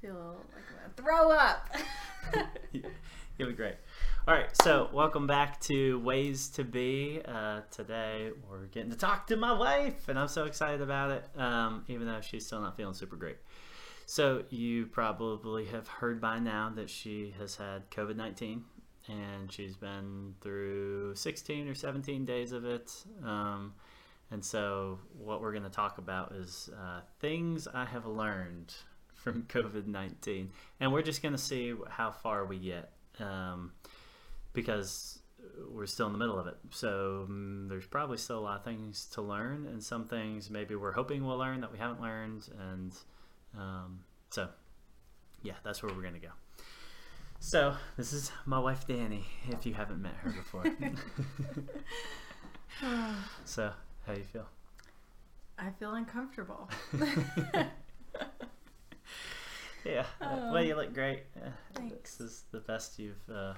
feel like I'm gonna throw up. You'll be great. All right, so welcome back to Ways to Be. Uh, today we're getting to talk to my wife, and I'm so excited about it, um, even though she's still not feeling super great. So, you probably have heard by now that she has had COVID 19, and she's been through 16 or 17 days of it. Um, and so, what we're going to talk about is uh, things I have learned from COVID 19. And we're just going to see how far we get um, because we're still in the middle of it. So, um, there's probably still a lot of things to learn, and some things maybe we're hoping we'll learn that we haven't learned. And um, so, yeah, that's where we're going to go. So, this is my wife Danny, if you haven't met her before. so, how do you feel? I feel uncomfortable. yeah. Oh. well, you look great. Thanks. This is the best you've. Uh,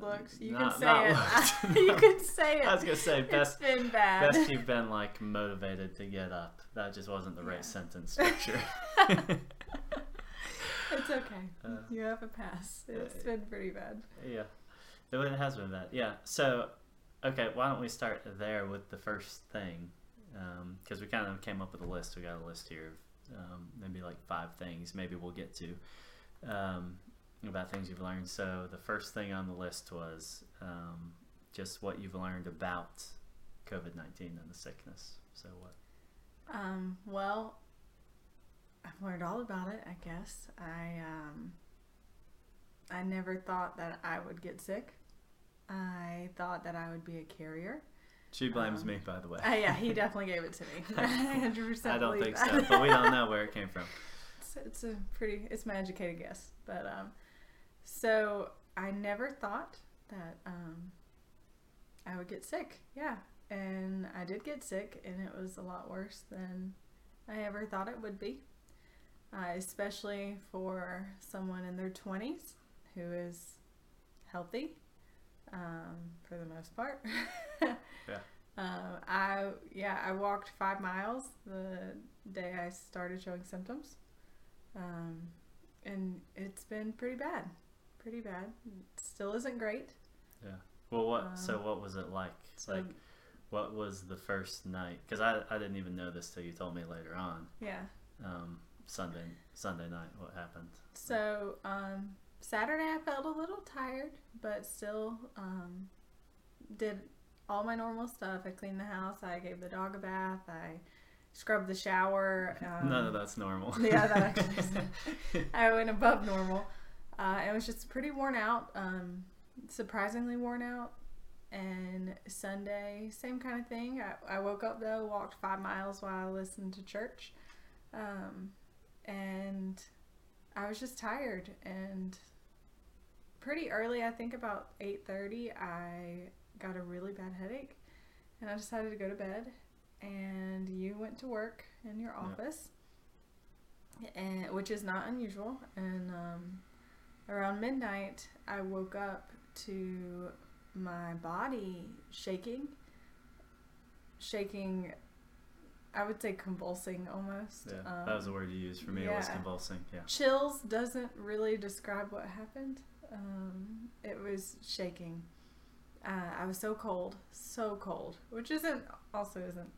Looks, you not- can say it. you can say it. I was gonna say best. It's been bad. Best you've been like motivated to get up. That just wasn't the right sentence structure. it's okay. Uh, you have a pass. It's uh, been pretty bad. yeah, it has been bad. Yeah. So, okay, why don't we start there with the first thing? Because we kind of came up with a list. We got a list here of um, maybe like five things. Maybe we'll get to um, about things you've learned. So the first thing on the list was um, just what you've learned about COVID nineteen and the sickness. So what? Um, well, I've learned all about it, I guess. I um I never thought that I would get sick. I thought that I would be a carrier. She blames Um, me, by the way. Uh, yeah, he definitely gave it to me. I 100% I don't think that. so, but we don't know where it came from. It's, it's a pretty, it's my educated guess. But, um, so I never thought that, um, I would get sick. Yeah. And I did get sick, and it was a lot worse than I ever thought it would be. Uh, especially for someone in their 20s who is healthy, um, for the most part. Yeah. Uh, I yeah I walked five miles the day I started showing symptoms, um, and it's been pretty bad, pretty bad. It still isn't great. Yeah. Well, what? so Um, what was it like? So like, what was the first night? Because I, I didn't even know this till you told me later on. yeah. Um, Sunday Sunday night, what happened? So um, Saturday I felt a little tired, but still um, did all my normal stuff. I cleaned the house. I gave the dog a bath. I scrubbed the shower. Um, None of that's normal. yeah, that actually isn't. I went above normal. Uh, I was just pretty worn out, um, surprisingly worn out. And Sunday, same kind of thing. I, I woke up though, walked five miles while I listened to church, um, and I was just tired. And pretty early, I think about eight thirty, I got a really bad headache, and I decided to go to bed. And you went to work in your Yeah. office and which is not unusual. And um, around midnight, I woke up to my body shaking, shaking. I would say convulsing almost. Yeah, Um, that was the word you used for me. It was convulsing. Yeah. Chills doesn't really describe what happened. Um, it was shaking. Uh, I was so cold, so cold, which isn't also isn't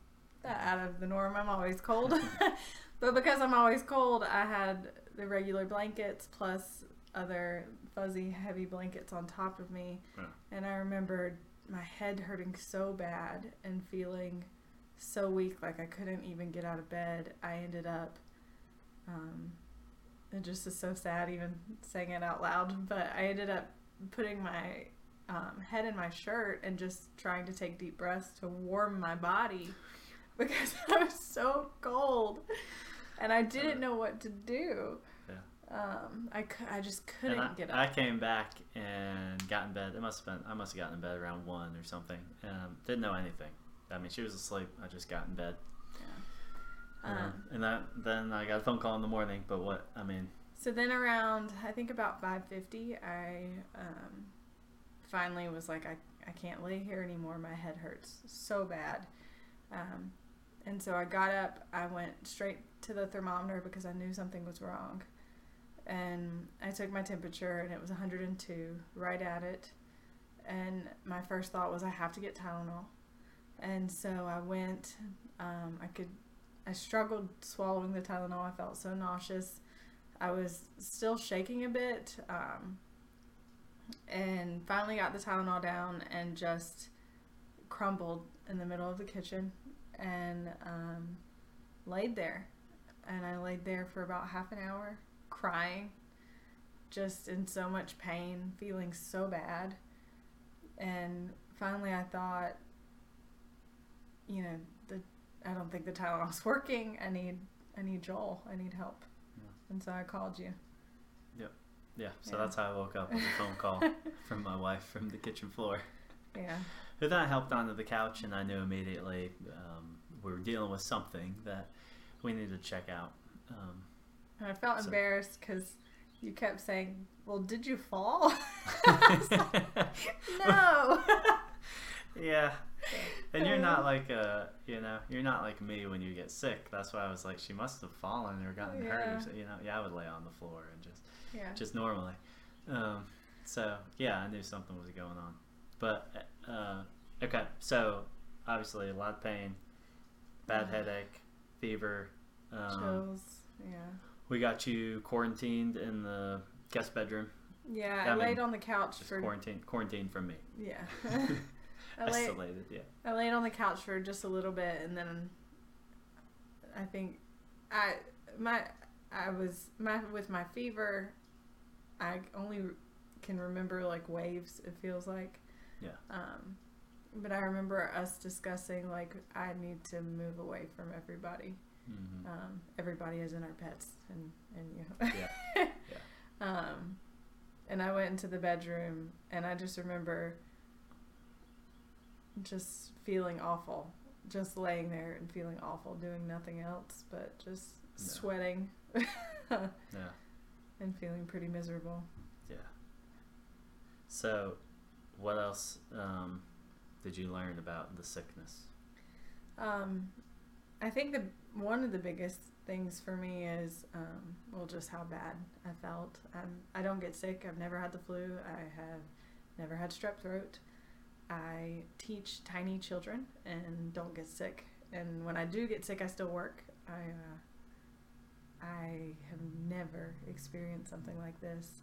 that out of the norm. I'm always cold, but because I'm always cold, I had the regular blankets plus other fuzzy, heavy blankets on top of me, Yeah. and I remembered my head hurting so bad and feeling so weak, like I couldn't even get out of bed. I ended up. Um, it just is so sad even saying it out loud, but I ended up putting my um, head in my shirt and just trying to take deep breaths to warm my body because I was so cold and I didn't know what to do. Yeah. Um, I, cou- I just couldn't I, get up. I came back and got in bed. It must have been I must have gotten in bed around one or something. Um, didn't know anything. I mean, she was asleep. I just got in bed. Um, and that then I got a phone call in the morning. But what I mean, So then around I think about 5:50 I um, finally was like I I can't lay here anymore my head hurts so bad. Um, and so I got up. I went straight to the thermometer because I knew something was wrong. And I took my temperature, and it was 102, right at it. And my first thought was, I have to get Tylenol. And so I went. Um, I could. I struggled swallowing the Tylenol. I felt so nauseous. I was still shaking a bit. Um, and finally got the Tylenol down and just crumbled in the middle of the kitchen and um, laid there. And I laid there for about half an hour crying, just in so much pain, feeling so bad. And finally, I thought, you know, I don't think the Tylenol's working. I need I need Joel. I need help. Yeah. And so I called you. Yep. Yeah, so Yeah. that's how I woke up with a phone call from my wife from the kitchen floor. Yeah. But then I helped onto the couch, and I knew immediately um, we were dealing with something that we needed to check out. Um, And I felt So- embarrassed because you kept saying, "Well, did you fall?" Like, no. yeah, and you're not like uh, you know, you're not like me when you get sick. That's why I was like, she must have fallen or gotten hurt. Yeah. Or so, you know, yeah, I would lay on the floor and just yeah. just normally. Um, so yeah, I knew something was going on. But uh, okay, so obviously a lot of pain, bad Mhm. headache, fever. Um, Chills. Yeah. we got you quarantined in the guest bedroom. Yeah. I I, mean, laid on the couch for. quarantine, quarantine from me. Yeah. I laid, Isolated, yeah. I laid on the couch for just a little bit, and then I think I my I was my with my fever. I only can remember like waves. It feels like. Yeah. Um, but I remember us discussing like I need to move away from everybody. hmm Um, everybody is in our pets and and you. Yeah. Um, and I went into the bedroom, and I just remember just feeling awful, just laying there and feeling awful, doing nothing else but just Yeah. sweating yeah. and feeling pretty miserable. Yeah. So, what else um, did you learn about the sickness? Um, I think the one of the biggest things for me is um, well, just how bad I felt. I'm, I don't get sick. I've never had the flu. I have never had strep throat. I teach tiny children and don't get sick. And when I do get sick, I still work. I uh, I have never experienced something like this,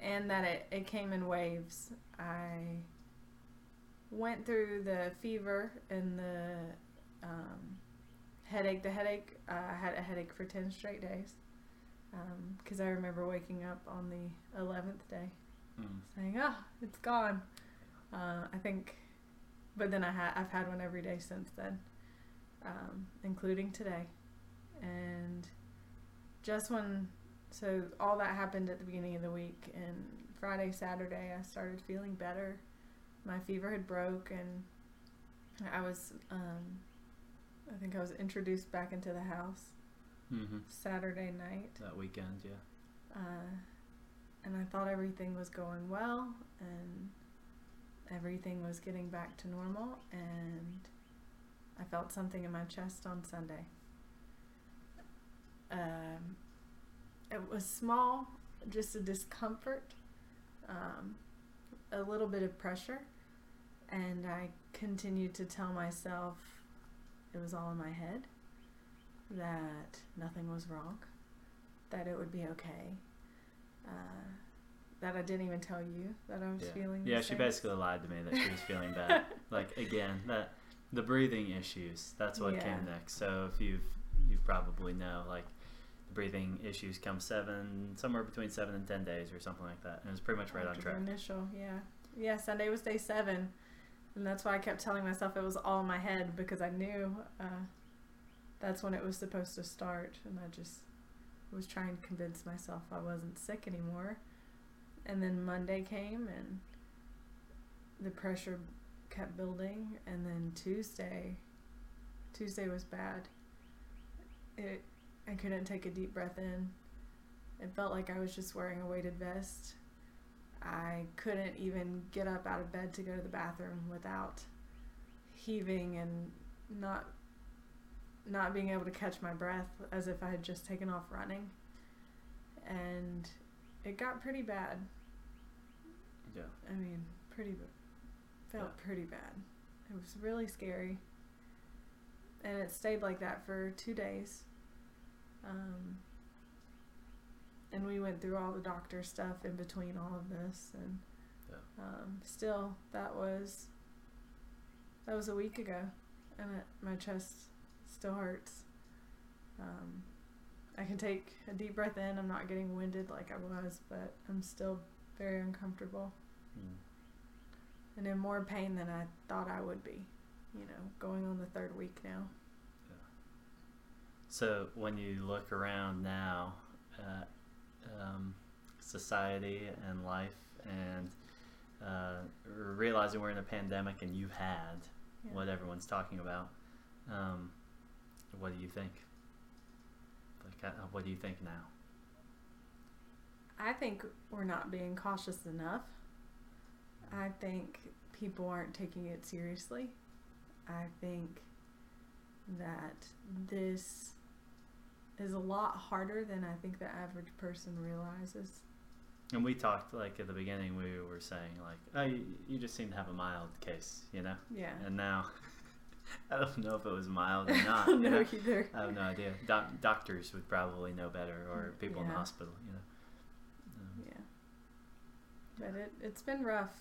and that it, it came in waves. I went through the fever and the um, headache. The headache, uh, I had a headache for 10 straight days. Because I remember waking up on the 11th day Mm. saying, oh, it's gone. Uh, I think, but then I ha- I've had one every day since then, um, including today. And just when, so all that happened at the beginning of the week, and Friday, Saturday, I started feeling better. My fever had broke, and I was, um, I think I was introduced back into the house hmm Saturday night. That weekend, yeah. Uh, and I thought everything was going well and everything was getting back to normal. And I felt something in my chest on Sunday. Um, it was small, just a discomfort, um, a little bit of pressure. And I continued to tell myself it was all in my head, that nothing was wrong, that it would be okay uh, that I didn't even tell you that I was Yeah, feeling. yeah she basically lied to me that she was feeling bad. like, again, that the breathing issues, that's what Yeah. came next. So, if you've, you probably know, like, the breathing issues come seven, somewhere between seven and ten days or something like that. And it was pretty much right on track. Initial, yeah, yeah. Sunday was day seven, and that's why I kept telling myself it was all in my head because I knew uh, that's when it was supposed to start, and I just was trying to convince myself I wasn't sick anymore. And then Monday came, and the pressure kept building, and then Tuesday, Tuesday was bad. It, I couldn't take a deep breath in. It felt like I was just wearing a weighted vest. I couldn't even get up out of bed to go to the bathroom without heaving and not not being able to catch my breath as if I had just taken off running. And it got pretty bad. Yeah. I mean, pretty felt Yeah. pretty bad. It was really scary. And it stayed like that for two days. Um, and we went through all the doctor stuff in between all of this and Yeah. um, still that was that was a week ago and it, my chest still hurts um, i can take a deep breath in i'm not getting winded like i was but i'm still very uncomfortable Mm. and in more pain than i thought i would be you know going on the third week now So when you look around now at um, society and life and uh, realizing we're in a pandemic and you had Yeah. what everyone's talking about, um, what do you think? Uh, what do you think now? I think we're not being cautious enough. I think people aren't taking it seriously. I think that this is a lot harder than I think the average person realizes. And we talked like at the beginning. We were saying like, oh, you, you just seem to have a mild case, you know. Yeah. And now, I don't know if it was mild or not. don't you know either. I have no idea. Doc- doctors would probably know better, or people in the hospital, you know. Um, Yeah. But it, it's been rough.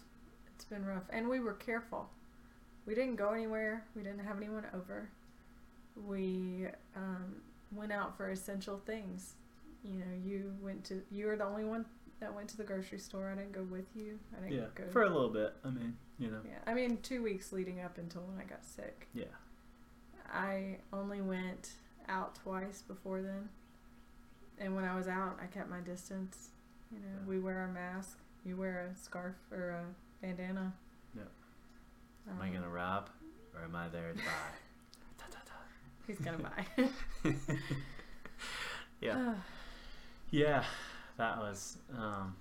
It's been rough. And we were careful. We didn't go anywhere. We didn't have anyone over. We um, went out for essential things. You know, you went to, you were the only one that went to the grocery store. I didn't go with you. I didn't yeah, go. for a little bit. I mean, you know. yeah. I mean, two weeks leading up until when I got sick. Yeah. I only went out twice before then. And when I was out, I kept my distance. You know, Yeah. we wear our mask. You wear a scarf or a bandana. Yeah. Um, Am I gonna rob, or am I there to buy? Da, da, da. He's gonna buy. Yeah. Yeah, that was um,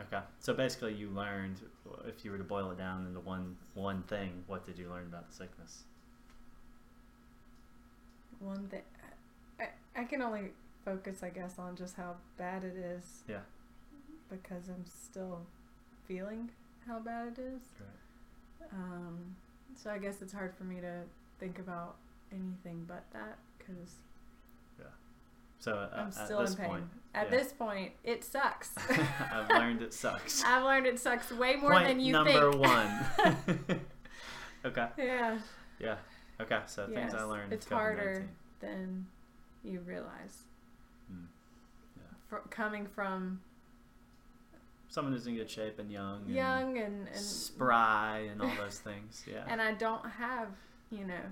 okay. So basically, you learned if you were to boil it down into one one thing, what did you learn about the sickness? One thing, I, I can only focus, I guess, on just how bad it is. Yeah. Because I'm still feeling how bad it is. Right. Um, so I guess it's hard for me to think about anything but that because So uh, I'm at still this in pain. point, At yeah. this point, it sucks. I've learned it sucks. I've learned it sucks way more Point than you number think. one. okay. yeah. Yeah. Okay. So things I Yes, learned. It's harder than you realize. Mm. Fr- coming from Someone who's in good shape and young. and young and, and spry and all those things. Yeah. and I don't have, you know,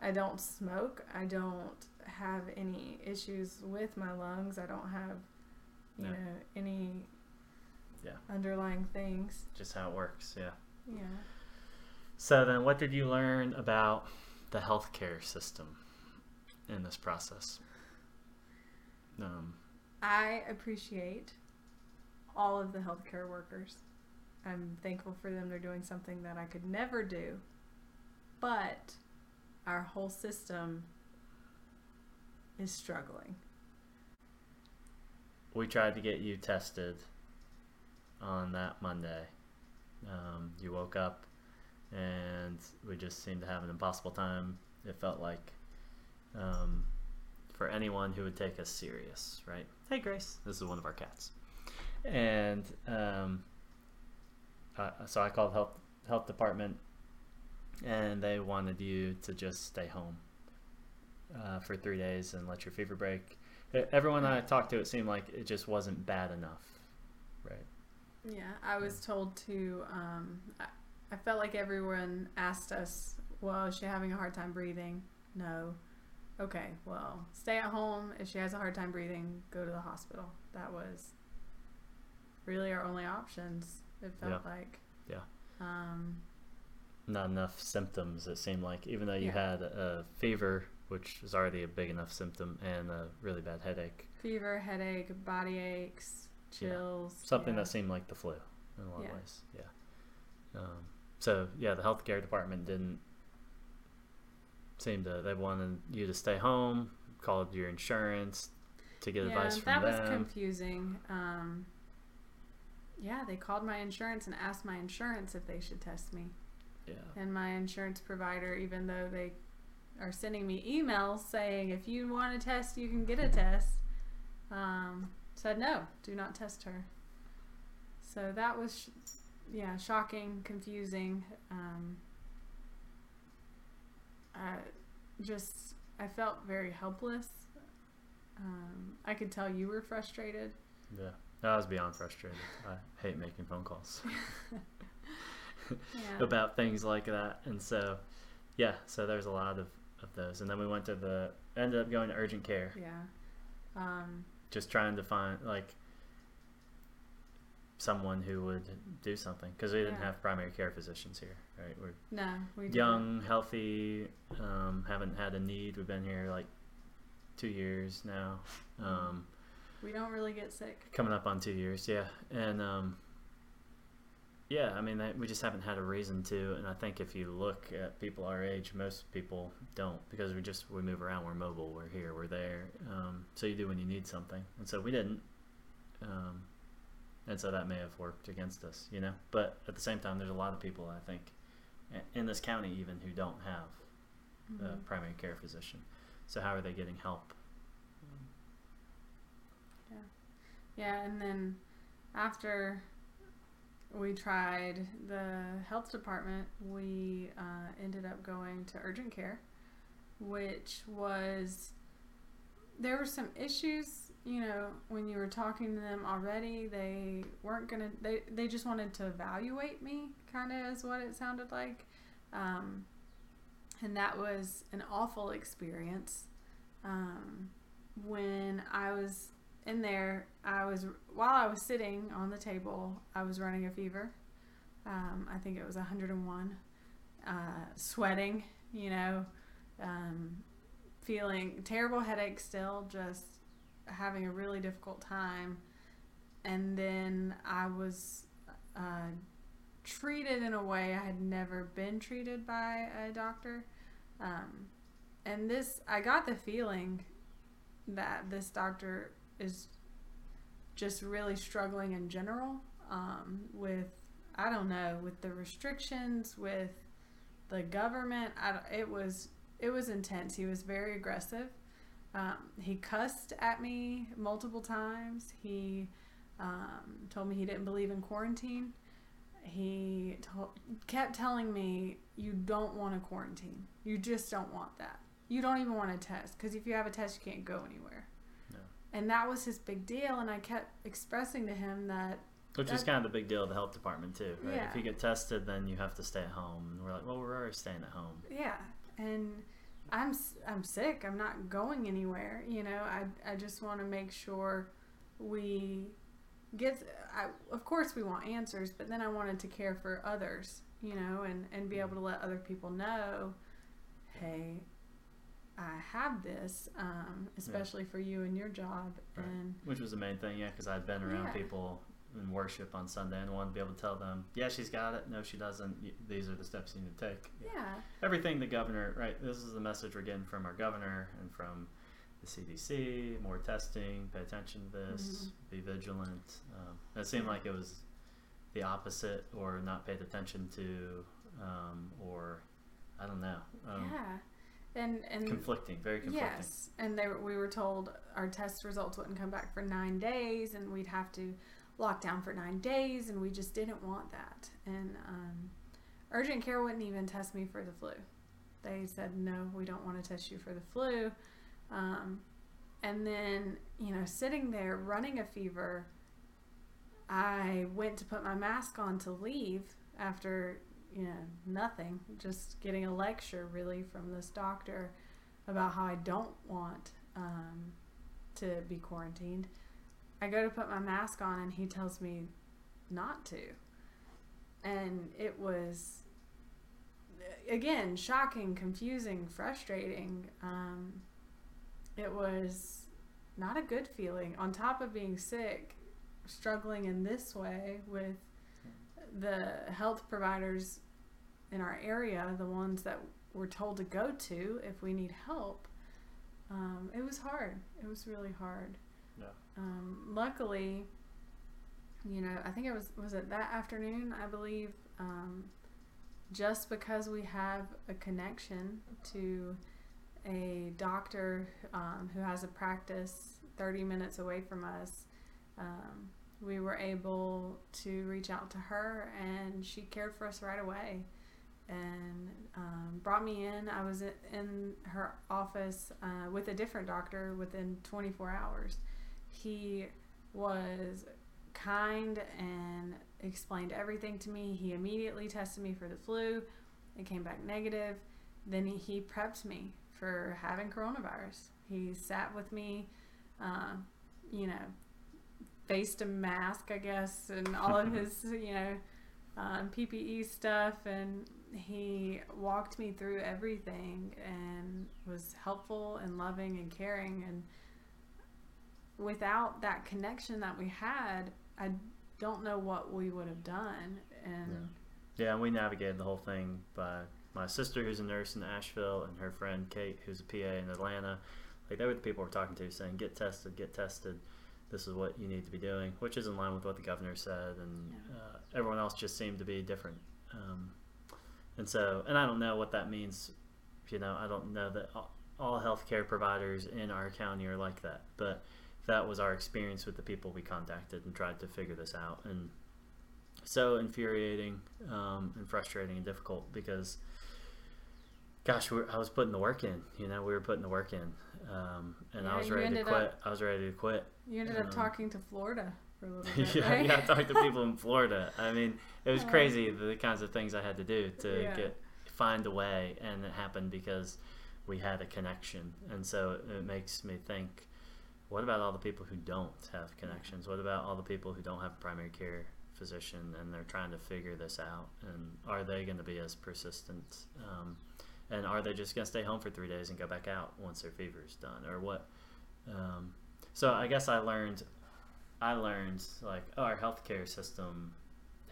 I don't smoke. I don't have any issues with my lungs. I don't have, you Yeah. know, any Yeah. underlying things. Just how it works. Yeah. Yeah. So then, what did you learn about the healthcare system in this process? Um, I appreciate all of the healthcare workers. I'm thankful for them. They're doing something that I could never do. But our whole system is struggling. we tried to get you tested on that Monday. Um, you woke up, and we just seemed to have an impossible time. It felt like um, for anyone who would take us serious, right? Hey, Grace. This is one of our cats, and um, uh, so I called health health department, and they wanted you to just stay home uh, for three days and let your fever break. Everyone I talked to, it seemed like it just wasn't bad enough, right? Yeah, I was told to. Um, I, I felt like everyone asked us, "Well, is she having a hard time breathing?" No. Okay, well, stay at home. If she has a hard time breathing, go to the hospital. That was really our only options. It felt Yeah. like. Yeah. Um, Not enough symptoms. It seemed like, even though you Yeah. had a fever, which is already a big enough symptom, and a really bad headache, fever, headache, body aches, Yeah. chills. something yeah. that seemed like the flu in a lot Yeah. of ways. Yeah. Um, so yeah, the healthcare department didn't seem to they wanted you to stay home. Called your insurance to get yeah, advice from that was confusing. Um, yeah, they called my insurance and asked my insurance if they should test me. yeah, And my insurance provider, even though they are sending me emails saying if you want a test, you can get a test, um, said no, do not test her. So that was, sh- yeah, shocking, confusing. Um, I just, I felt very helpless. Um, I could tell you were frustrated. yeah. I was beyond frustrated. I hate making phone calls. Yeah. about things like that. And so, yeah, so there's a lot of, of those. And then we went to the, ended up going to urgent care, Yeah. Um, just trying to find like someone who would do something because we didn't Yeah. have primary care physicians here, right? We're no, we didn't. young, healthy, um, haven't had a need. We've been here like two years now. Um, We don't really get sick. coming up on two years, yeah. And um, yeah, I mean, we just haven't had a reason to. And I think if you look at people our age, most people don't because we just we move around. We're mobile. We're here. We're there. Um, so you do when you need something, and so we didn't. Um, and so that may have worked against us, you know. But at the same time, there's a lot of people I think in this county even who don't have a Mhm. primary care physician. So how are they getting help? Yeah, yeah, and then after we tried the health department, we uh, ended up going to urgent care, which was there were some issues. You know, when you were talking to them already, they weren't gonna. They they just wanted to evaluate me, kind of is what it sounded like, um, and that was an awful experience. Um, when I was in there, I was while I was sitting on the table, I was running a fever. Um, I think it was 101. Uh, sweating, you know, um, feeling terrible headache still, just having a really difficult time. And then I was uh, treated in a way I had never been treated by a doctor. Um, and this, I got the feeling that this doctor is just really struggling in general um, with I don't know with the restrictions with the government. I, it was it was intense. He was very aggressive. Um, he cussed at me multiple times. He um, told me he didn't believe in quarantine. He kept telling me, "You don't want to quarantine. You just don't want that. You don't even want a test because if you have a test, you can't go anywhere." And that was his big deal. And I kept expressing to him that Which is kind of the big deal of the health department too, right? Yeah. If you get tested, then you have to stay at home. And we're like, well, we're already staying at home. Yeah, and I'm I'm sick. I'm not going anywhere. You know, I I just want to make sure we get. I, of course, we want answers, but then I wanted to care for others. You know, and and be mm-hmm. able to let other people know, hey, I have this, um, especially for you and your job, Right. and Which was the main thing, yeah, because I'd been around Yeah. people in worship on Sunday and wanted to be able to tell them, yeah, she's got it. No, she doesn't. These are the steps you need to take. yeah, Everything the governor, right? This is the message we're getting from our governor and from the CDC. More testing. Pay attention to this. Mhm. Be vigilant. Um, it seemed like it was the opposite, or not paid attention to, um, or I don't know. Um, yeah, and and conflicting, very conflicting. Yes, and they were, we were told our test results wouldn't come back for nine days, and we'd have to lock down for nine days, and we just didn't want that. And um, urgent care wouldn't even test me for the flu. They said no, we don't want to test you for the flu. Um, and then you know, sitting there running a fever, I went to put my mask on to leave after you know nothing, just getting a lecture really from this doctor about how I don't want um, to be quarantined. I go to put my mask on and he tells me not to. And it was, again, shocking, confusing, frustrating. Um, it was not a good feeling. On top of being sick, struggling in this way with the health providers in our area, the ones that we're told to go to if we need help. Um, it was hard. It was really hard. Yeah. Um, luckily, you know, I think it was was it that afternoon, I believe. Um, just because we have a connection to a doctor um, who has a practice 30 minutes away from us, um, we were able to reach out to her and she cared for us right away and um, brought me in. I was in her office uh, with a different doctor within 24 hours. He was kind and explained everything to me. He immediately tested me for the flu. It came back negative. Then he, prepped me for having coronavirus. He sat with me, uh, you know, faced a mask, I guess, and all of his, you know, um, PPE stuff, and he walked me through everything and was helpful and loving and caring. And without that connection that we had, I don't know what we would have done. And yeah. yeah, and we navigated the whole thing by my sister, who's a nurse in Asheville, and her friend Kate, who's a PA in Atlanta. Like they were the people we're talking to, saying, "Get tested, get tested." This is what you need to be doing, which is in line with what the governor said, and yeah. uh, everyone else just seemed to be different. Um, and so, and I don't know what that means. You know, I don't know that all, all healthcare providers in our county are like that, but that was our experience with the people we contacted and tried to figure this out. And so infuriating um, and frustrating and difficult because, gosh, I was putting the work in. You know, we were putting the work in, um, and yeah, I was ready to quit. Up, I was ready to quit. You ended um, up talking to Florida for a little bit. yeah, right? yeah, I talked to people in Florida. I mean, it was crazy the kinds of things I had to do to yeah. get find a way, and it happened because we had a connection, and so it makes me think. What about all the people who don't have connections? What about all the people who don't have a primary care physician and they're trying to figure this out? And are they going to be as persistent? Um, and are they just going to stay home for three days and go back out once their fever is done, or what? Um, so I guess I learned, I learned like oh, our healthcare system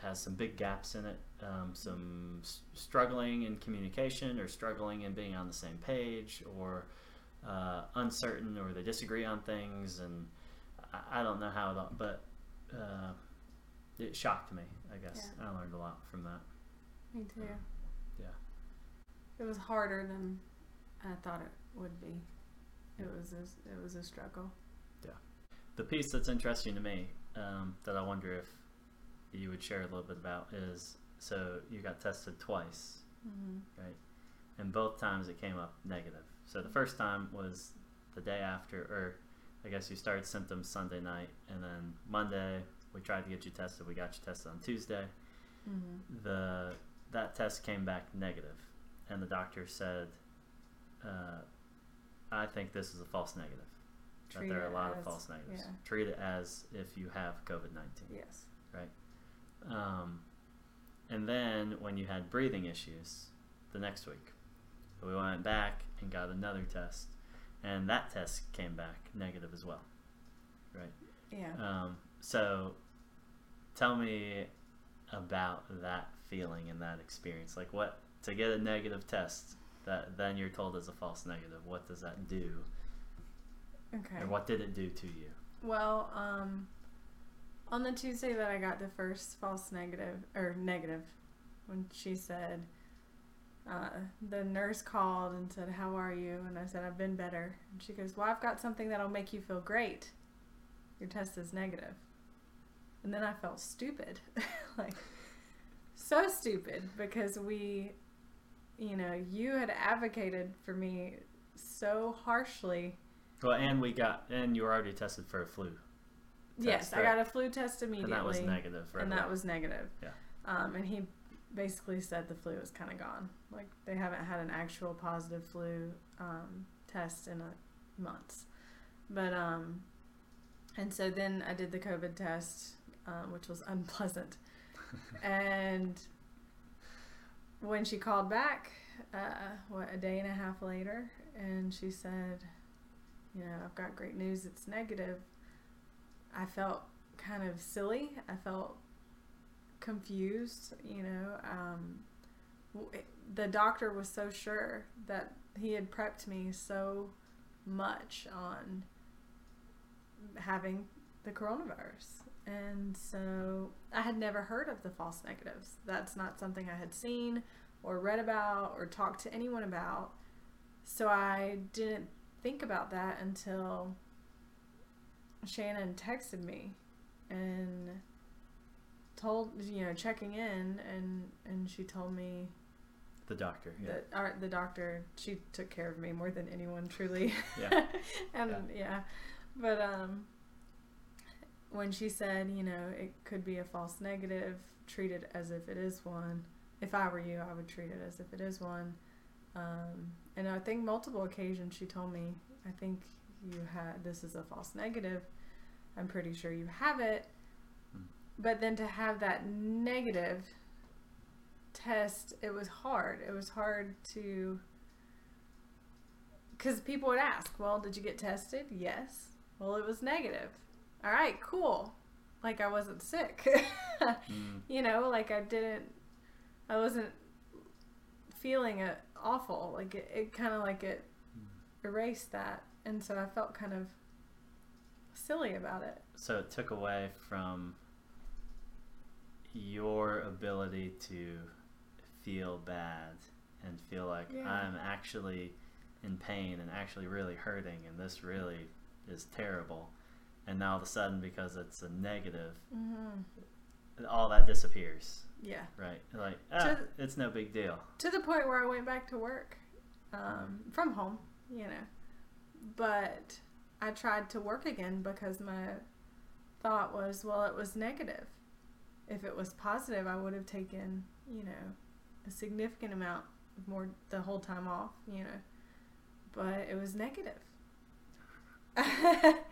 has some big gaps in it, um, some s- struggling in communication or struggling in being on the same page or uh, uncertain or they disagree on things and I, I don't know how it all, but uh, it shocked me. I guess yeah. I learned a lot from that. Me too. Yeah. It was harder than I thought it would be. It was a, it was a struggle. Yeah. The piece that's interesting to me um, that I wonder if you would share a little bit about is so you got tested twice, mm-hmm. right? And both times it came up negative. So the first time was the day after, or I guess you started symptoms Sunday night, and then Monday we tried to get you tested. We got you tested on Tuesday. Mm-hmm. The that test came back negative and the doctor said, uh, "I think this is a false negative. Treat that there are a lot as, of false negatives. Yeah. Treat it as if you have COVID nineteen. Yes. Right. Um, and then when you had breathing issues, the next week, we went back and got another test, and that test came back negative as well. Right. Yeah. Um, so, tell me about that feeling and that experience. Like, what to get a negative test that then you're told is a false negative. What does that do? Okay. Or what did it do to you? Well, um, on the Tuesday that I got the first false negative or negative, when she said, uh, the nurse called and said, "How are you?" And I said, "I've been better." And she goes, "Well, I've got something that'll make you feel great. Your test is negative." And then I felt stupid, like so stupid because we you know, you had advocated for me so harshly. Well, and we got, and you were already tested for a flu. Test, yes, right? I got a flu test immediately. And that was negative, right? And that was negative. Yeah. Um, and he basically said the flu was kind of gone. Like they haven't had an actual positive flu um, test in a months. But um, and so then I did the COVID test, um, which was unpleasant, and when she called back, uh, what a day and a half later, and she said, "You know, I've got great news. It's negative." I felt kind of silly. I felt confused. You know, um, the doctor was so sure that he had prepped me so much on having the coronavirus. And so I had never heard of the false negatives. That's not something I had seen or read about or talked to anyone about. So I didn't think about that until Shannon texted me and told you know checking in and and she told me The doctor. Yeah. that our, the doctor she took care of me more than anyone truly Yeah. and Yeah. yeah. but um when she said you know it could be a false negative treat it as if it is one. If i were you i would treat it as if it is one. Um, and i think multiple occasions she told me i think you had this is a false negative. I'm pretty sure you have it. Hmm. but then to have that negative test it was hard. It was hard to because people would ask well did you get tested? Yes. Well it was negative all right cool like i wasn't sick Mm. you know like i didn't i wasn't feeling it awful like it, it kind of like it erased that and so i felt kind of silly about it So it took away from your ability to feel bad and feel like Yeah. I'm actually in pain and actually really hurting and this really is terrible. And now all of a sudden, because it's a negative, mm-hmm. all that disappears, yeah right? Like, ah, it's no big deal. to the point where I went back to work um, from home, you know. But I tried to work again because my thought was, well, it was negative. If it was positive, I would have taken, you know, a significant amount more the whole time off, you know. But it was negative.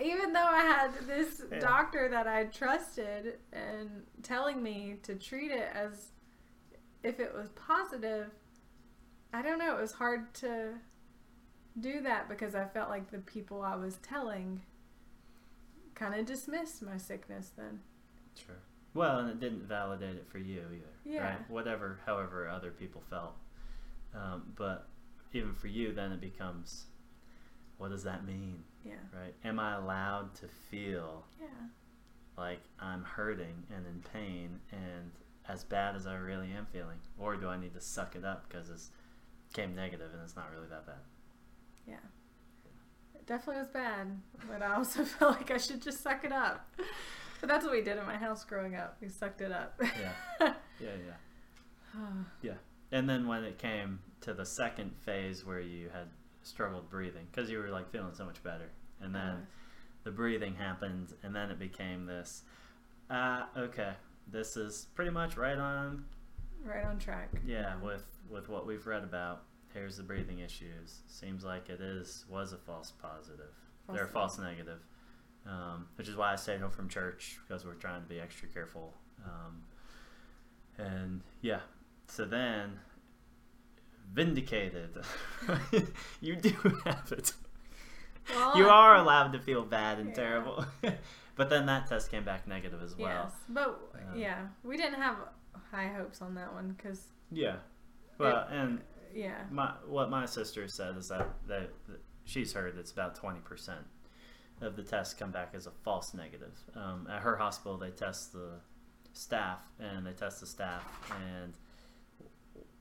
Even though I had this Yeah. doctor that I trusted and telling me to treat it as if it was positive, I don't know. It was hard to do that because I felt like the people I was telling kind of dismissed my sickness then. Sure. Well, and it didn't validate it for you either. Yeah. Right? Whatever, however, other people felt. Um, but even for you, then it becomes, what does that mean? Yeah. Right? Am I allowed to feel Yeah. like I'm hurting and in pain and as bad as I really am feeling, or do I need to suck it up because it's came negative and it's not really that bad? Yeah. It definitely was bad, but I also felt like I should just suck it up. But that's what we did in my house growing up. We sucked it up. Yeah. Yeah, yeah. And then when it came to the second phase where you had struggled breathing because you were like feeling so much better, and then the breathing happened, and then it became this. Ah, okay, this is pretty much right on. right on track. Yeah, with with what we've read about. Here's the breathing issues. Seems like it is was a false positive. They're a false negative, um, which is why I stayed home from church because we're trying to be extra careful. Um, and yeah, so then vindicated. you do have it. Well, You are allowed to feel bad and Yeah. terrible. but then that test came back negative as well. Yes, but Um, yeah, we didn't have high hopes on that one because Yeah. Well, and yeah, my what my sister said is that, that, that she's heard it's about 20% of the tests come back as a false negative. Um, at her hospital, they test the staff and they test the staff, and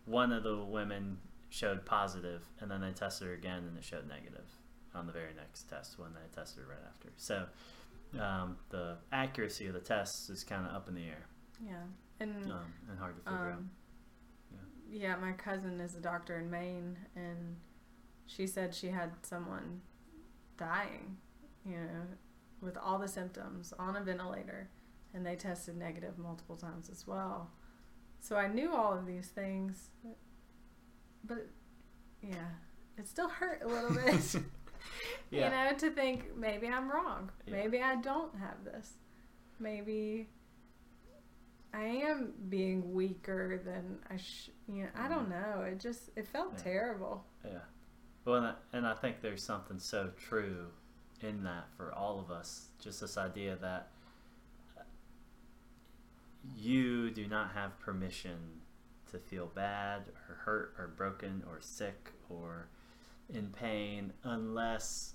one of the women showed positive, and then they tested her again and it showed negative on the very next test when they tested her right after. So um, the accuracy of the tests is kind of up in the air yeah, and um, and hard to figure out. um, yeah, my cousin is a doctor in Maine, and she said she had someone dying, you know, with all the symptoms on a ventilator, and they tested negative multiple times as well. So I knew all of these things, but yeah, it still hurt a little bit. Yeah. You know, to think maybe I'm wrong. Yeah. Maybe I don't have this. Maybe I am being weaker than I sh You know, I don't mm. know. It just it felt Yeah. terrible. Yeah. Well, and I, and I think there's something so true in that for all of us. Just this idea that you do not have permission to feel bad or hurt or broken or sick or in pain unless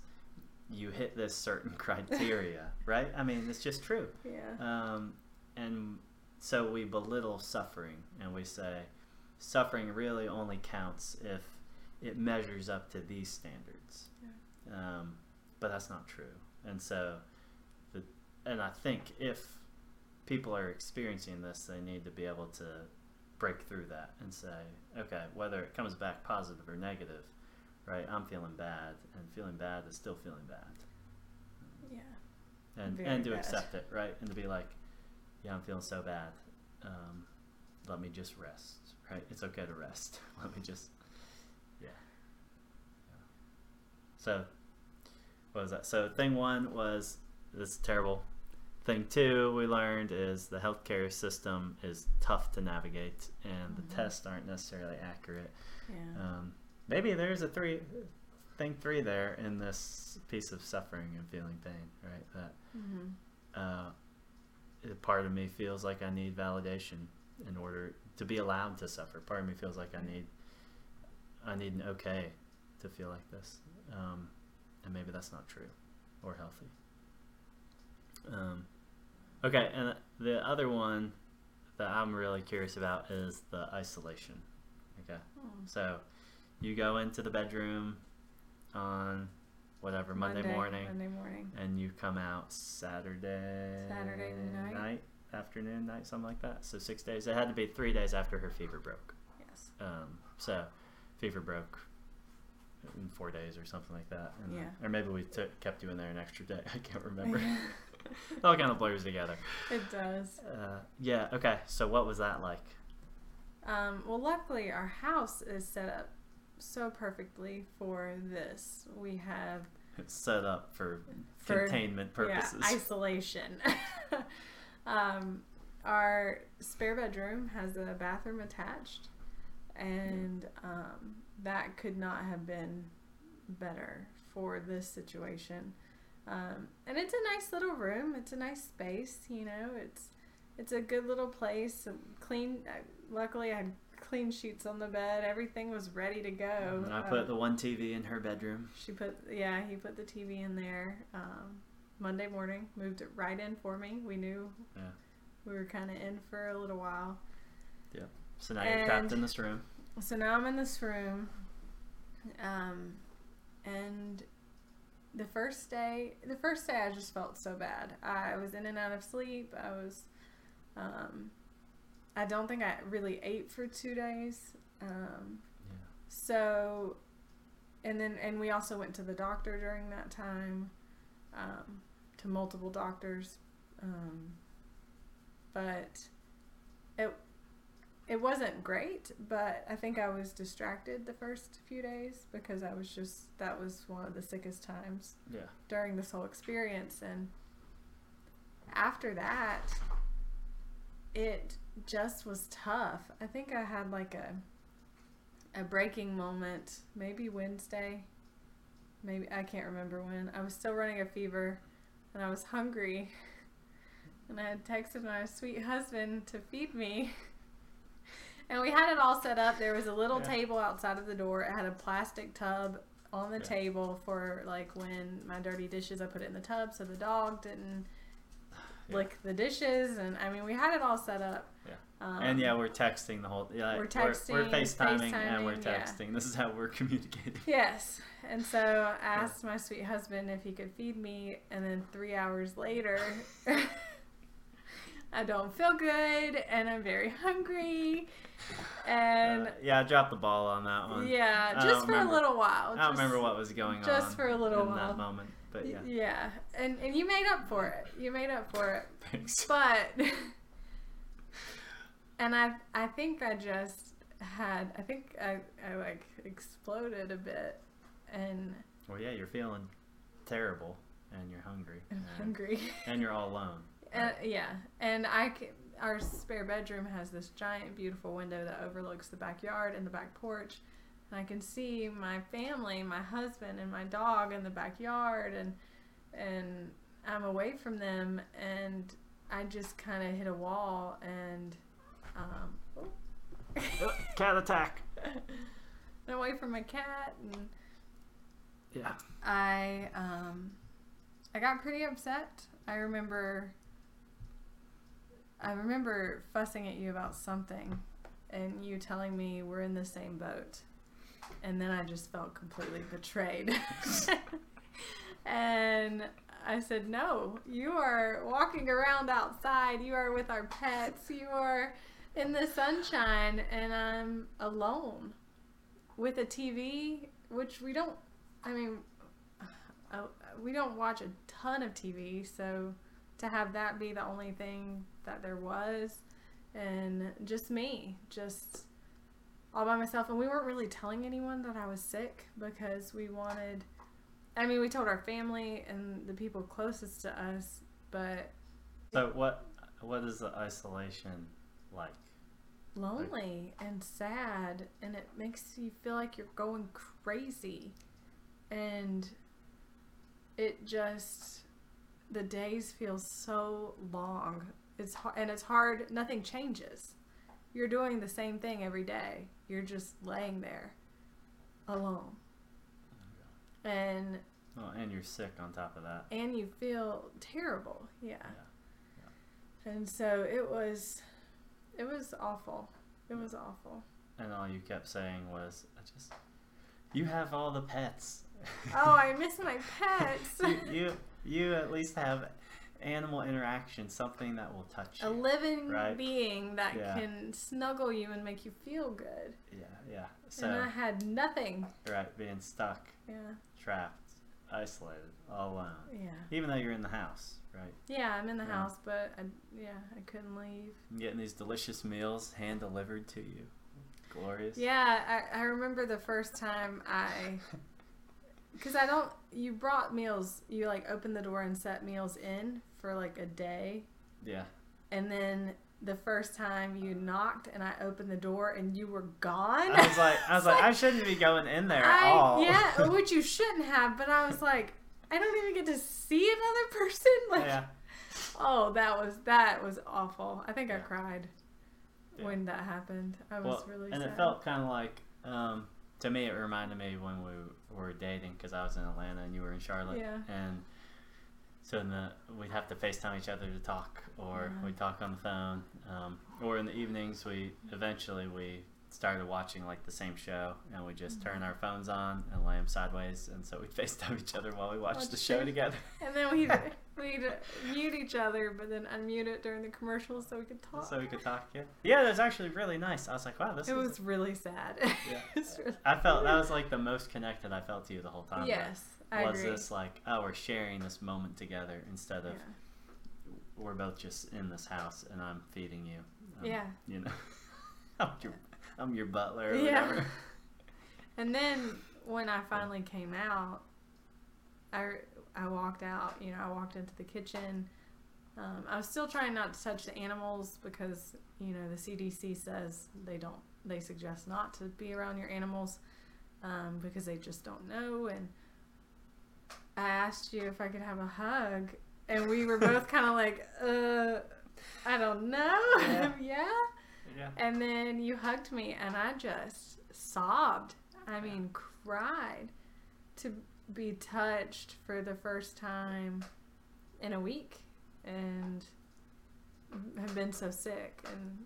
you hit this certain criteria, right? I mean, it's just true. Yeah. Um, and so we belittle suffering and we say suffering really only counts if it measures up to these standards. Yeah. Um, but that's not true. And so, the, and I think if people are experiencing this, they need to be able to break through that and say, okay, whether it comes back positive or negative, right? I'm feeling bad, and feeling bad is still feeling bad Yeah. and Very and to bad. accept it, right? And to be like, yeah, I'm feeling so bad. Um, let me just rest, right? It's okay to rest. let me just, yeah. yeah. So, what was that? So, thing one was this is terrible. Thing two we learned is the healthcare system is tough to navigate, and Mhm. the tests aren't necessarily accurate. Yeah. Um, maybe there's a three thing three there in this piece of suffering and feeling pain, right? That hmm uh, part of me feels like I need validation in order to be allowed to suffer. Part of me feels like I need I need an okay to feel like this, um, and maybe that's not true or healthy. Um, okay, and the other one that I'm really curious about is the isolation. Okay. Mm. So you go into the bedroom on whatever Monday, morning, Monday morning. and you come out Saturday Saturday night. afternoon, night, something like that. So six days. It had to be three days after her fever broke. Yes. Um, so fever broke in four days or something like that. And then- Yeah. or maybe we took kept you in there an extra day. I can't remember. it all kind of blurs together. it does. Uh, yeah. Okay. So what was that like? Um, well, luckily, our house is set up so perfectly for this. We have It's set up for, For- containment purposes. Yeah, isolation. um, our spare bedroom has a bathroom attached, and um, that could not have been better for this situation. Um, and it's a nice little room. It's a nice space. You know, it's it's a good little place. Clean. Uh, luckily, I had clean sheets on the bed. Everything was ready to go. And I Um, put the one TV in her bedroom. she put yeah, he put the TV in there. Um, Monday morning, moved it right in for me. We knew Yeah. we were kind of in for a little while. Yeah. So now you're trapped in this room. So now I'm in this room, um, and the first day, the first day I just felt so bad. I was in and out of sleep. I was, um, I don't think I really ate for two days. Um, Yeah. So, and then and we also went to the doctor during that time, um, to multiple doctors, um, but it it wasn't great. But I think I was distracted the first few days because I was just that was one of the sickest times Yeah. during this whole experience. And after that it just was tough. I think i had like a a breaking moment maybe wednesday. Maybe i can't remember when. I was still running a fever and i was hungry. And i had texted my sweet husband to feed me and we had it all set up there was a little Yeah. table outside of the door it had a plastic tub on the Yeah. table for like when my dirty dishes i put it in the tub so the dog didn't Yeah. lick the dishes and i mean we had it all set up Yeah. um, and yeah, we're texting the whole. Yeah, we're We're, we're texting, FaceTiming, and we're FaceTiming, texting. This is how we're communicating. yes and so i asked my sweet husband if he could feed me and then three hours later i don't feel good and i'm very hungry and Uh, yeah, I dropped the ball on that one. yeah just for remember- a little while I don't just- remember what was going on. just for a little in while. that moment, but yeah. yeah and and you made up for it you made up for it Thanks. but and I I think I just had I think I, I like exploded a bit and Well, yeah, you're feeling terrible, and you're hungry, and, hungry. and you're all alone. Uh, yeah, and I c- our spare bedroom has this giant, beautiful window that overlooks the backyard and the back porch. And I can see my family, my husband, and my dog in the backyard, and and I'm away from them, and I just kind of hit a wall, and um, oh, cat attack. away from my cat and Yeah. I um I got pretty upset. I remember I remember fussing at you about something and you telling me we're in the same boat. And then I just felt completely betrayed. and I said, "No, you are walking around outside. You are with our pets. You are in the sunshine and I'm alone with a TV, which we don't I mean, uh, we don't watch a ton of TV, so to have that be the only thing that there was, and just me, just all by myself, and we weren't really telling anyone that I was sick because we wanted. I mean, we told our family and the people closest to us, but So what what is the isolation like? lonely and sad, and it makes you feel like you're going crazy. And it just, the days feel so long. It's hard, and it's hard, nothing changes. You're doing the same thing every day. You're just laying there alone. And Oh, and you're sick on top of that. and you feel terrible. Yeah. And so it was it was awful. It was awful. And all you kept saying was, "I just, you have all the pets. Oh, I miss my pets. you, you you at least have animal interaction, something that will touch you. A living Right. being that Yeah. can snuggle you and make you feel good. Yeah, yeah. and I had nothing. right, being stuck, Yeah. trapped, isolated, all alone. Yeah. Even though you're in the house, right? Yeah, I'm in the Yeah. house, but I, yeah, I couldn't leave. And getting these delicious meals hand delivered to you. Glorious. Yeah, I, I remember the first time I, because I don't, you brought meals, you like opened the door and set meals in for like a day. Yeah. And then the first time you knocked and I opened the door and you were gone. I was like, I was It's like, I shouldn't be going in there at I- all. Yeah, which you shouldn't have, but I was like, I don't even get to see another person. Like, yeah. oh, that was that was awful. I think I cried Yeah. when that happened. I was Well, really and sad. it felt kind of like, um, to me, it reminded me when we were dating because I was in Atlanta and you were in Charlotte. Yeah. And so in the, we'd have to FaceTime each other to talk, or Yeah. we'd talk on the phone, um, or in the evenings we eventually we started watching like the same show and we just Mm-hmm. turn our phones on and lay them sideways and so we'd FaceTime each other while we watched Watch the show it. together. And then we'd we'd mute each other, but then unmute it during the commercials so we could talk. so we could talk again. Yeah, that was actually really nice. I was like, wow, this it is was really sad. Yeah. Really- I felt that was like the most connected I felt to you the whole time. yes, I was agree. this like oh we're sharing this moment together instead of yeah. we're both just in this house and I'm feeding you. Um, Yeah. You know, I'm your I'm your butler. Or Yeah. Whatever. And then when I finally came out, I, I walked out, you know, I walked into the kitchen. Um, I was still trying not to touch the animals because, you know, the CDC says they don't, they suggest not to be around your animals um, because they just don't know. And I asked you if I could have a hug, and we were both kind of like, uh, I don't know. Yeah. yeah. Yeah. And then you hugged me, and I just sobbed. I mean, cried to be touched for the first time in a week, and have been so sick. And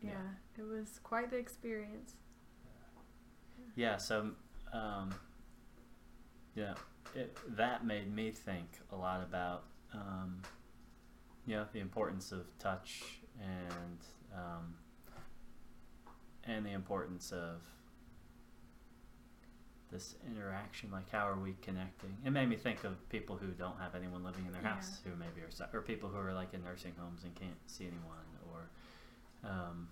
yeah, Yeah. it was quite the experience. Yeah. So, um, yeah, it, that made me think a lot about, um, you know, the importance of touch and um, and the importance of this interaction. Like, how are we connecting? It made me think of people who don't have anyone living in their Yeah. house, who maybe are, or people who are like in nursing homes and can't see anyone, or um,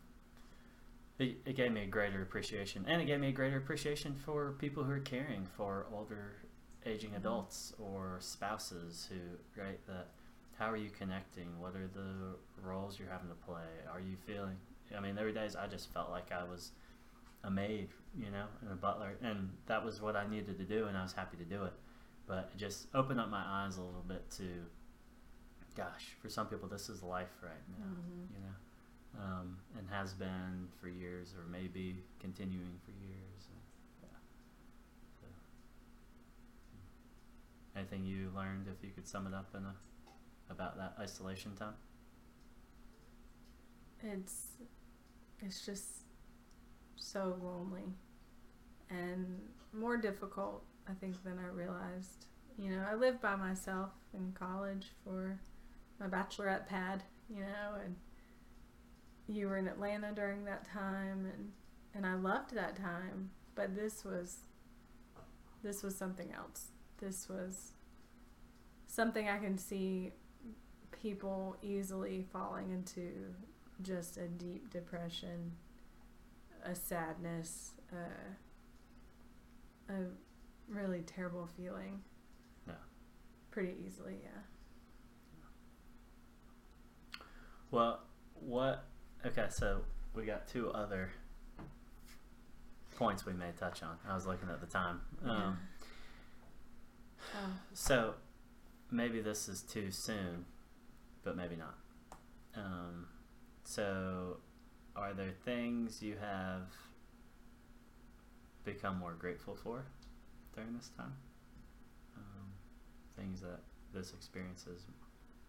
it, it gave me a greater appreciation, and it gave me a greater appreciation for people who are caring for older, aging Mhm. adults or spouses who, right? That how are you connecting? What are the roles you're having to play? Are you feeling? I mean, there were days I just felt like I was a maid, you know, and a butler, and that was what I needed to do, and I was happy to do it. But it just opened up my eyes a little bit to, gosh, for some people this is life right now, Mhm. you know, um, and has been for years, or maybe continuing for years. Yeah. So, hmm. anything you learned, if you could sum it up in a about that isolation time? It's it's just so lonely and more difficult, I think, than I realized. You know, I lived by myself in college for my bachelorette pad, you know, and you were in Atlanta during that time and and I loved that time, but this was this was something else. This was something I can see people easily falling into just a deep depression, a sadness, uh, a really terrible feeling. Yeah. Pretty easily, yeah. Well, what? Okay, so we got two other points we may touch on. I was looking at the time. Um, Oh, So maybe this is too soon, but maybe not. Um, so, are there things you have become more grateful for during this time? Um, things that this experience has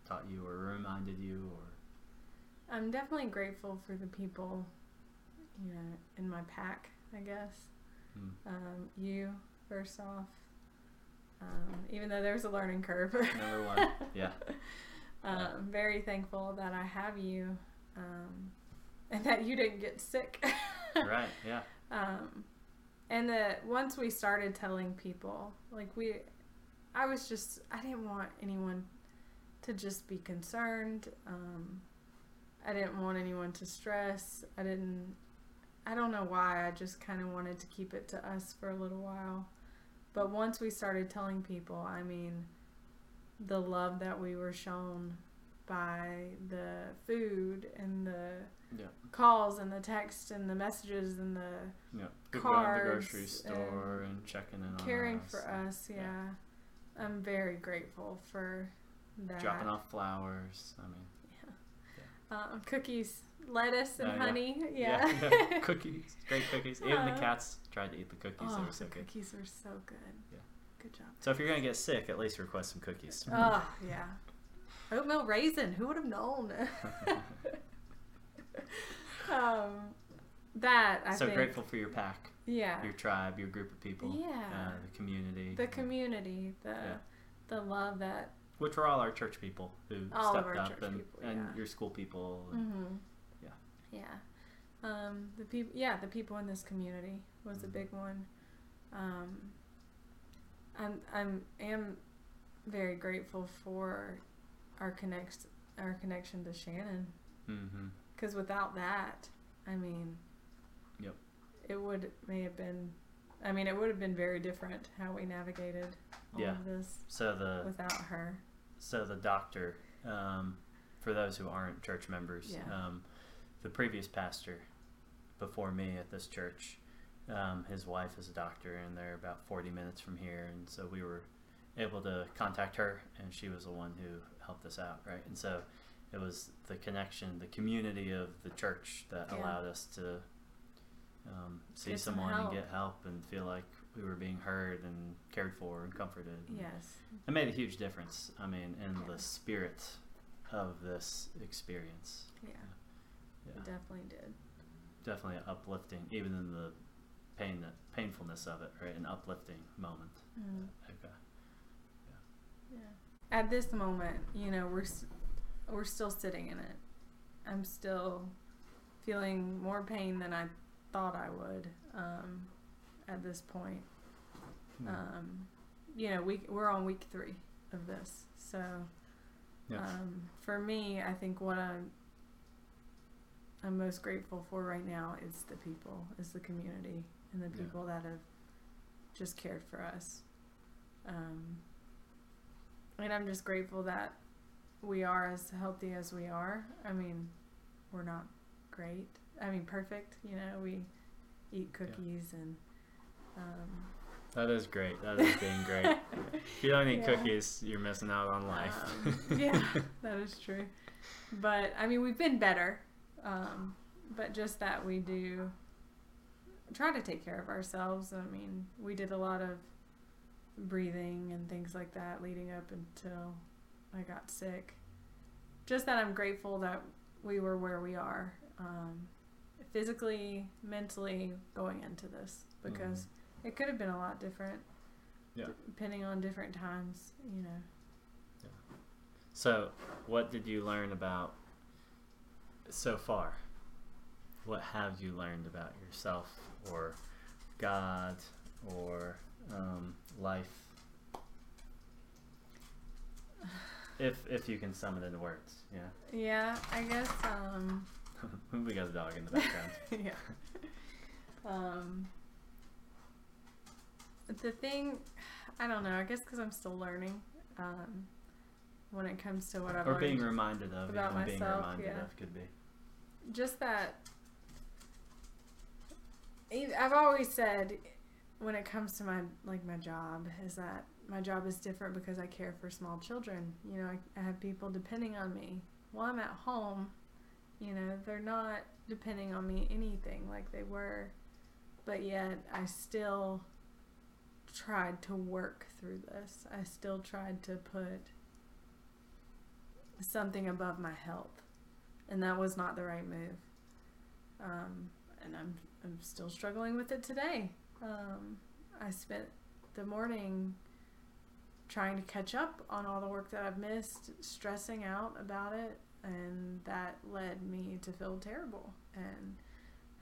taught you or reminded you, or I'm definitely grateful for the people, you know, in my pack. I guess hmm, um, you first off. Um, even though there's a learning curve. number one, yeah, um, very thankful that I have you, um, and that you didn't get sick. right, yeah, um, and that once we started telling people, like we, I was just I didn't want anyone to just be concerned. Um, I didn't want anyone to stress. I didn't. I don't know why. I just kind of wanted to keep it to us for a little while. But once we started telling people, I mean, the love that we were shown by the food and the yeah, calls and the text and the messages and the yeah. To the grocery store and, checking in on caring us for us. Yeah. yeah. I'm very grateful for that. dropping off flowers. I mean. Yeah. Um, cookies, lettuce, and yeah. honey. Yeah, cookies, great cookies. Even the Uh, cats tried to eat the cookies. oh, they were so the good. cookies are so good. Yeah. Good job. So if you're gonna get sick, at least request some cookies. Oh, yeah. Oatmeal raisin. Who would have known? um, that I so think. grateful for your pack, Yeah. your tribe, your group of people, Yeah. uh, the community, the community, the Yeah. the love that. which were all our church people who All of stepped our up, church and, people, and yeah. your school people. and- Mm-hmm. Yeah. Yeah. Um, the people. Yeah, the people in this community was a Mhm. big one. Um, I'm I'm am very grateful for our connect our connection to Shannon Mhm. because without that, I mean, Yep. it would may have been. I mean, it would have been very different how we navigated all Yeah. of this So the without her. so the doctor, um, for those who aren't church members, Yeah. um, the previous pastor before me at this church, um, his wife is a doctor, and they're about 40 minutes from here, and so we were able to contact her, and she was the one who helped us out, right? And so it was the connection, the community of the church that Yeah. allowed us to um, see Get someone help. and get help and feel like we were being heard and cared for and comforted. Yes. it made a huge difference. I mean, in Yeah. the spirit of this experience. Yeah. Yeah, It definitely did. definitely uplifting, even in the pain, the painfulness of it, right? An uplifting moment. Mm. Yeah. At this moment, you know, we're we're still sitting in it. I'm still feeling more pain than I thought I would um, at this point. Hmm. Um, you know, we we're on week three of this, so Yeah. um, for me, I think what I'm I'm most grateful for right now is the people, is the community, and the Yeah. people that have just cared for us. Um, and I'm just grateful that we are as healthy as we are. I mean, we're not great. I mean, perfect. You know, we eat cookies and. Um, that is great. That is being great. if you don't eat Yeah. cookies, you're missing out on life. Um, yeah, that is true. But I mean, we've been better Um, but just that we do try to take care of ourselves. I mean, we did a lot of breathing and things like that leading up until I got sick. Just that I'm grateful that we were where we are, um, physically, mentally going into this because it could have been a lot different. Yeah. Depending on different times, you know. Yeah. So, what did you learn about so far? What have you learned about yourself or God or um, life? If if you can sum it into words, yeah. Yeah, I guess. Um, we got a dog in the background. yeah. Um, the thing, I don't know. I guess because I'm still learning. Um, when it comes to what I've or being reminded of, about even being myself, reminded yeah. of could be. just that. I've always said, when it comes to my like my job, is that my job is different because I care for small children. You know, I, I have people depending on me while I'm at home. You know, they're not depending on me anything like they were, but yet I still tried to work through this. I still tried to put something above my health, and that was not the right move. Um, and I'm I'm still struggling with it today. Um, I spent the morning trying to catch up on all the work that I've missed, stressing out about it, and that led me to feel terrible. And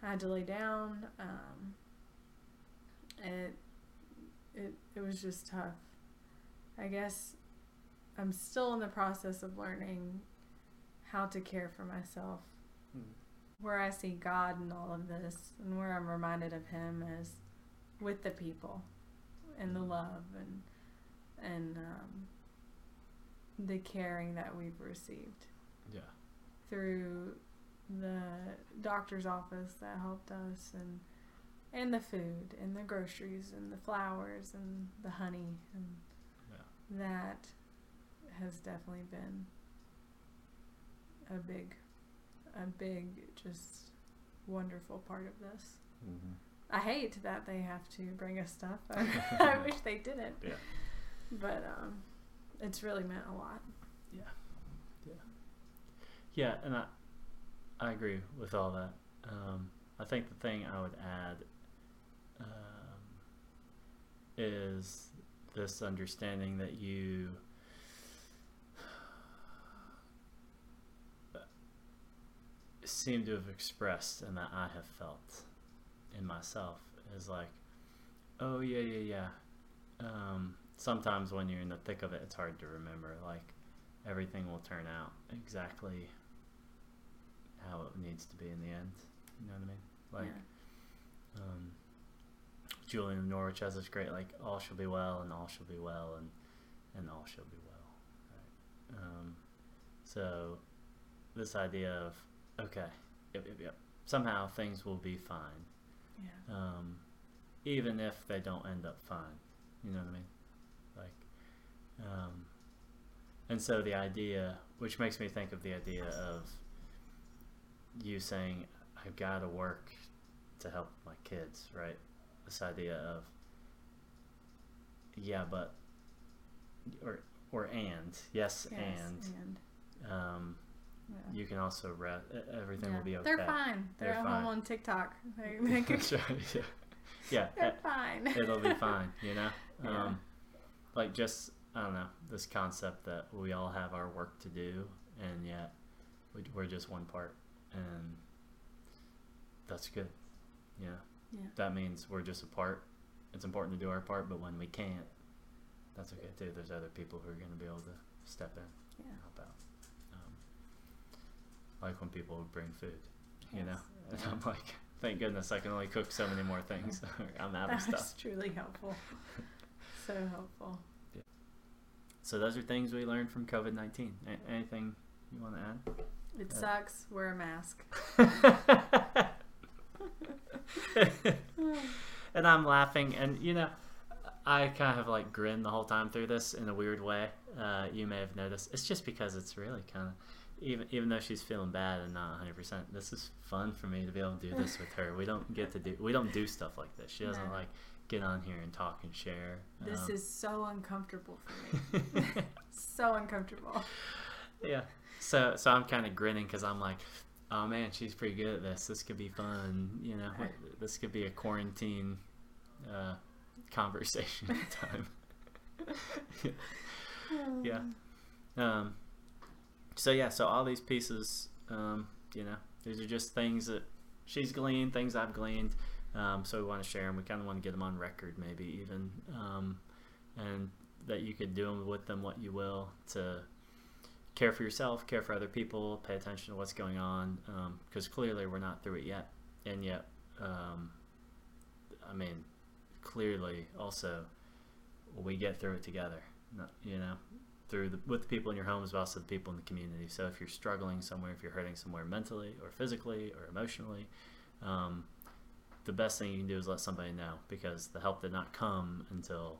I had to lay down. Um, it it it was just tough. I guess I'm still in the process of learning how to care for myself. Hmm. Where I see God in all of this, and where I'm reminded of Him is with the people, and the love, and and um, the caring that we've received Yeah. through the doctor's office that helped us, and and the food, and the groceries, and the flowers, and the honey, and Yeah. that has definitely been a big, a big, just wonderful part of this. Mm-hmm. I hate that they have to bring us stuff. I, I wish they didn't. Yeah. But um, it's really meant a lot. Yeah, Yeah. Yeah, and I, I agree with all that. Um, I think the thing I would add um, is this understanding that you seem to have expressed and that I have felt in myself is like, oh yeah, yeah, yeah. Um, sometimes when you're in the thick of it, it's hard to remember. Like everything will turn out exactly how it needs to be in the end. You know what I mean? Like, yeah. um, Julian of Norwich has this great like, all shall be well, and all shall be well, and and all shall be well. Right? Um, so this idea of okay, yep, yep, yep. Somehow things will be fine, yeah. um, even if they don't end up fine. You know what I mean? Like, um, and so the idea, which makes me think of the idea of you saying, I've got to work to help my kids, right? This idea of, yeah, but, or, or and, yes, Yes, and, and um. You can also rest, everything will be okay. They're fine. They're, They're fine. home on TikTok. They, they could, That's right, yeah. Yeah, they're fine. it'll be fine, you know? Um, like just, I don't know, this concept that we all have our work to do and yet we, we're just one part and that's good. Yeah. Yeah. That means we're just a part. It's important to do our part, but when we can't, that's okay too. There's other people who are going to be able to step in Yeah. and help out. Like when people would bring food, you know? And I'm like, thank goodness I can only cook so many more things. I'm out of stuff. was truly helpful. so helpful. Yeah. So those are things we learned from COVID nineteen. A- anything you want to add? It Yeah. sucks. Wear a mask. and I'm laughing, and you know, I kind of like grin the whole time through this in a weird way. Uh, you may have noticed. It's just because it's really kind of, even even though she's feeling bad and not 100 percent this is fun for me to be able to do this with her. We don't get to do we don't do stuff like this. She doesn't No. like get on here and talk and share. This Um, is so uncomfortable for me. so uncomfortable. yeah. So so i'm kind of grinning because i'm like oh man she's pretty good at this. This could be fun you know? This could be a quarantine uh, conversation time. Yeah. Um, so yeah so all these pieces um, you know these are just things that she's gleaned things i've gleaned um, so we want to share them we kind of want to get them on record maybe even um, and that you could do them with them what you will to care for yourself care for other people pay attention to what's going on because clearly we're not through it yet. And yet um, i mean clearly also we get through it together you know through the, with the people in your homes, but also the people in the community. So if you're struggling somewhere, if you're hurting somewhere mentally or physically or emotionally, um, the best thing you can do is let somebody know because the help did not come until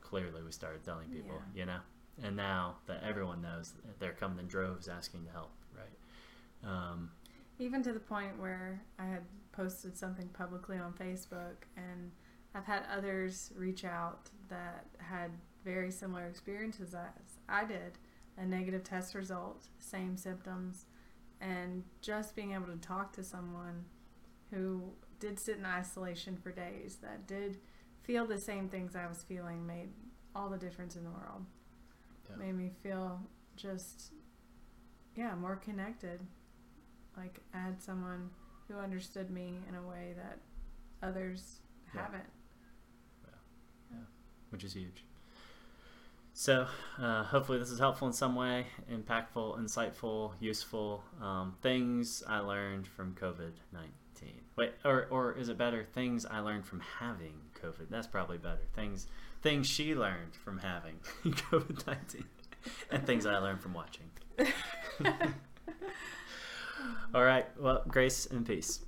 clearly we started telling people, Yeah. you know. And now that everyone knows, they're coming in droves asking to help, right? Um, Even to the point where I had posted something publicly on Facebook, and I've had others reach out that had very similar experiences as I did a negative test result, same symptoms, and just being able to talk to someone who did sit in isolation for days, that did feel the same things I was feeling, made all the difference in the world. Yeah. Made me feel just, yeah, more connected. Like I had someone who understood me in a way that others Yeah. haven't. Yeah, which is huge. So, uh, hopefully, this is helpful in some way, impactful, insightful, useful um, things I learned from COVID 19. Wait, or, or is it better? Things I learned from having COVID. That's probably better. Things things she learned from having COVID 19, and things I learned from watching. All right. Well, grace and peace.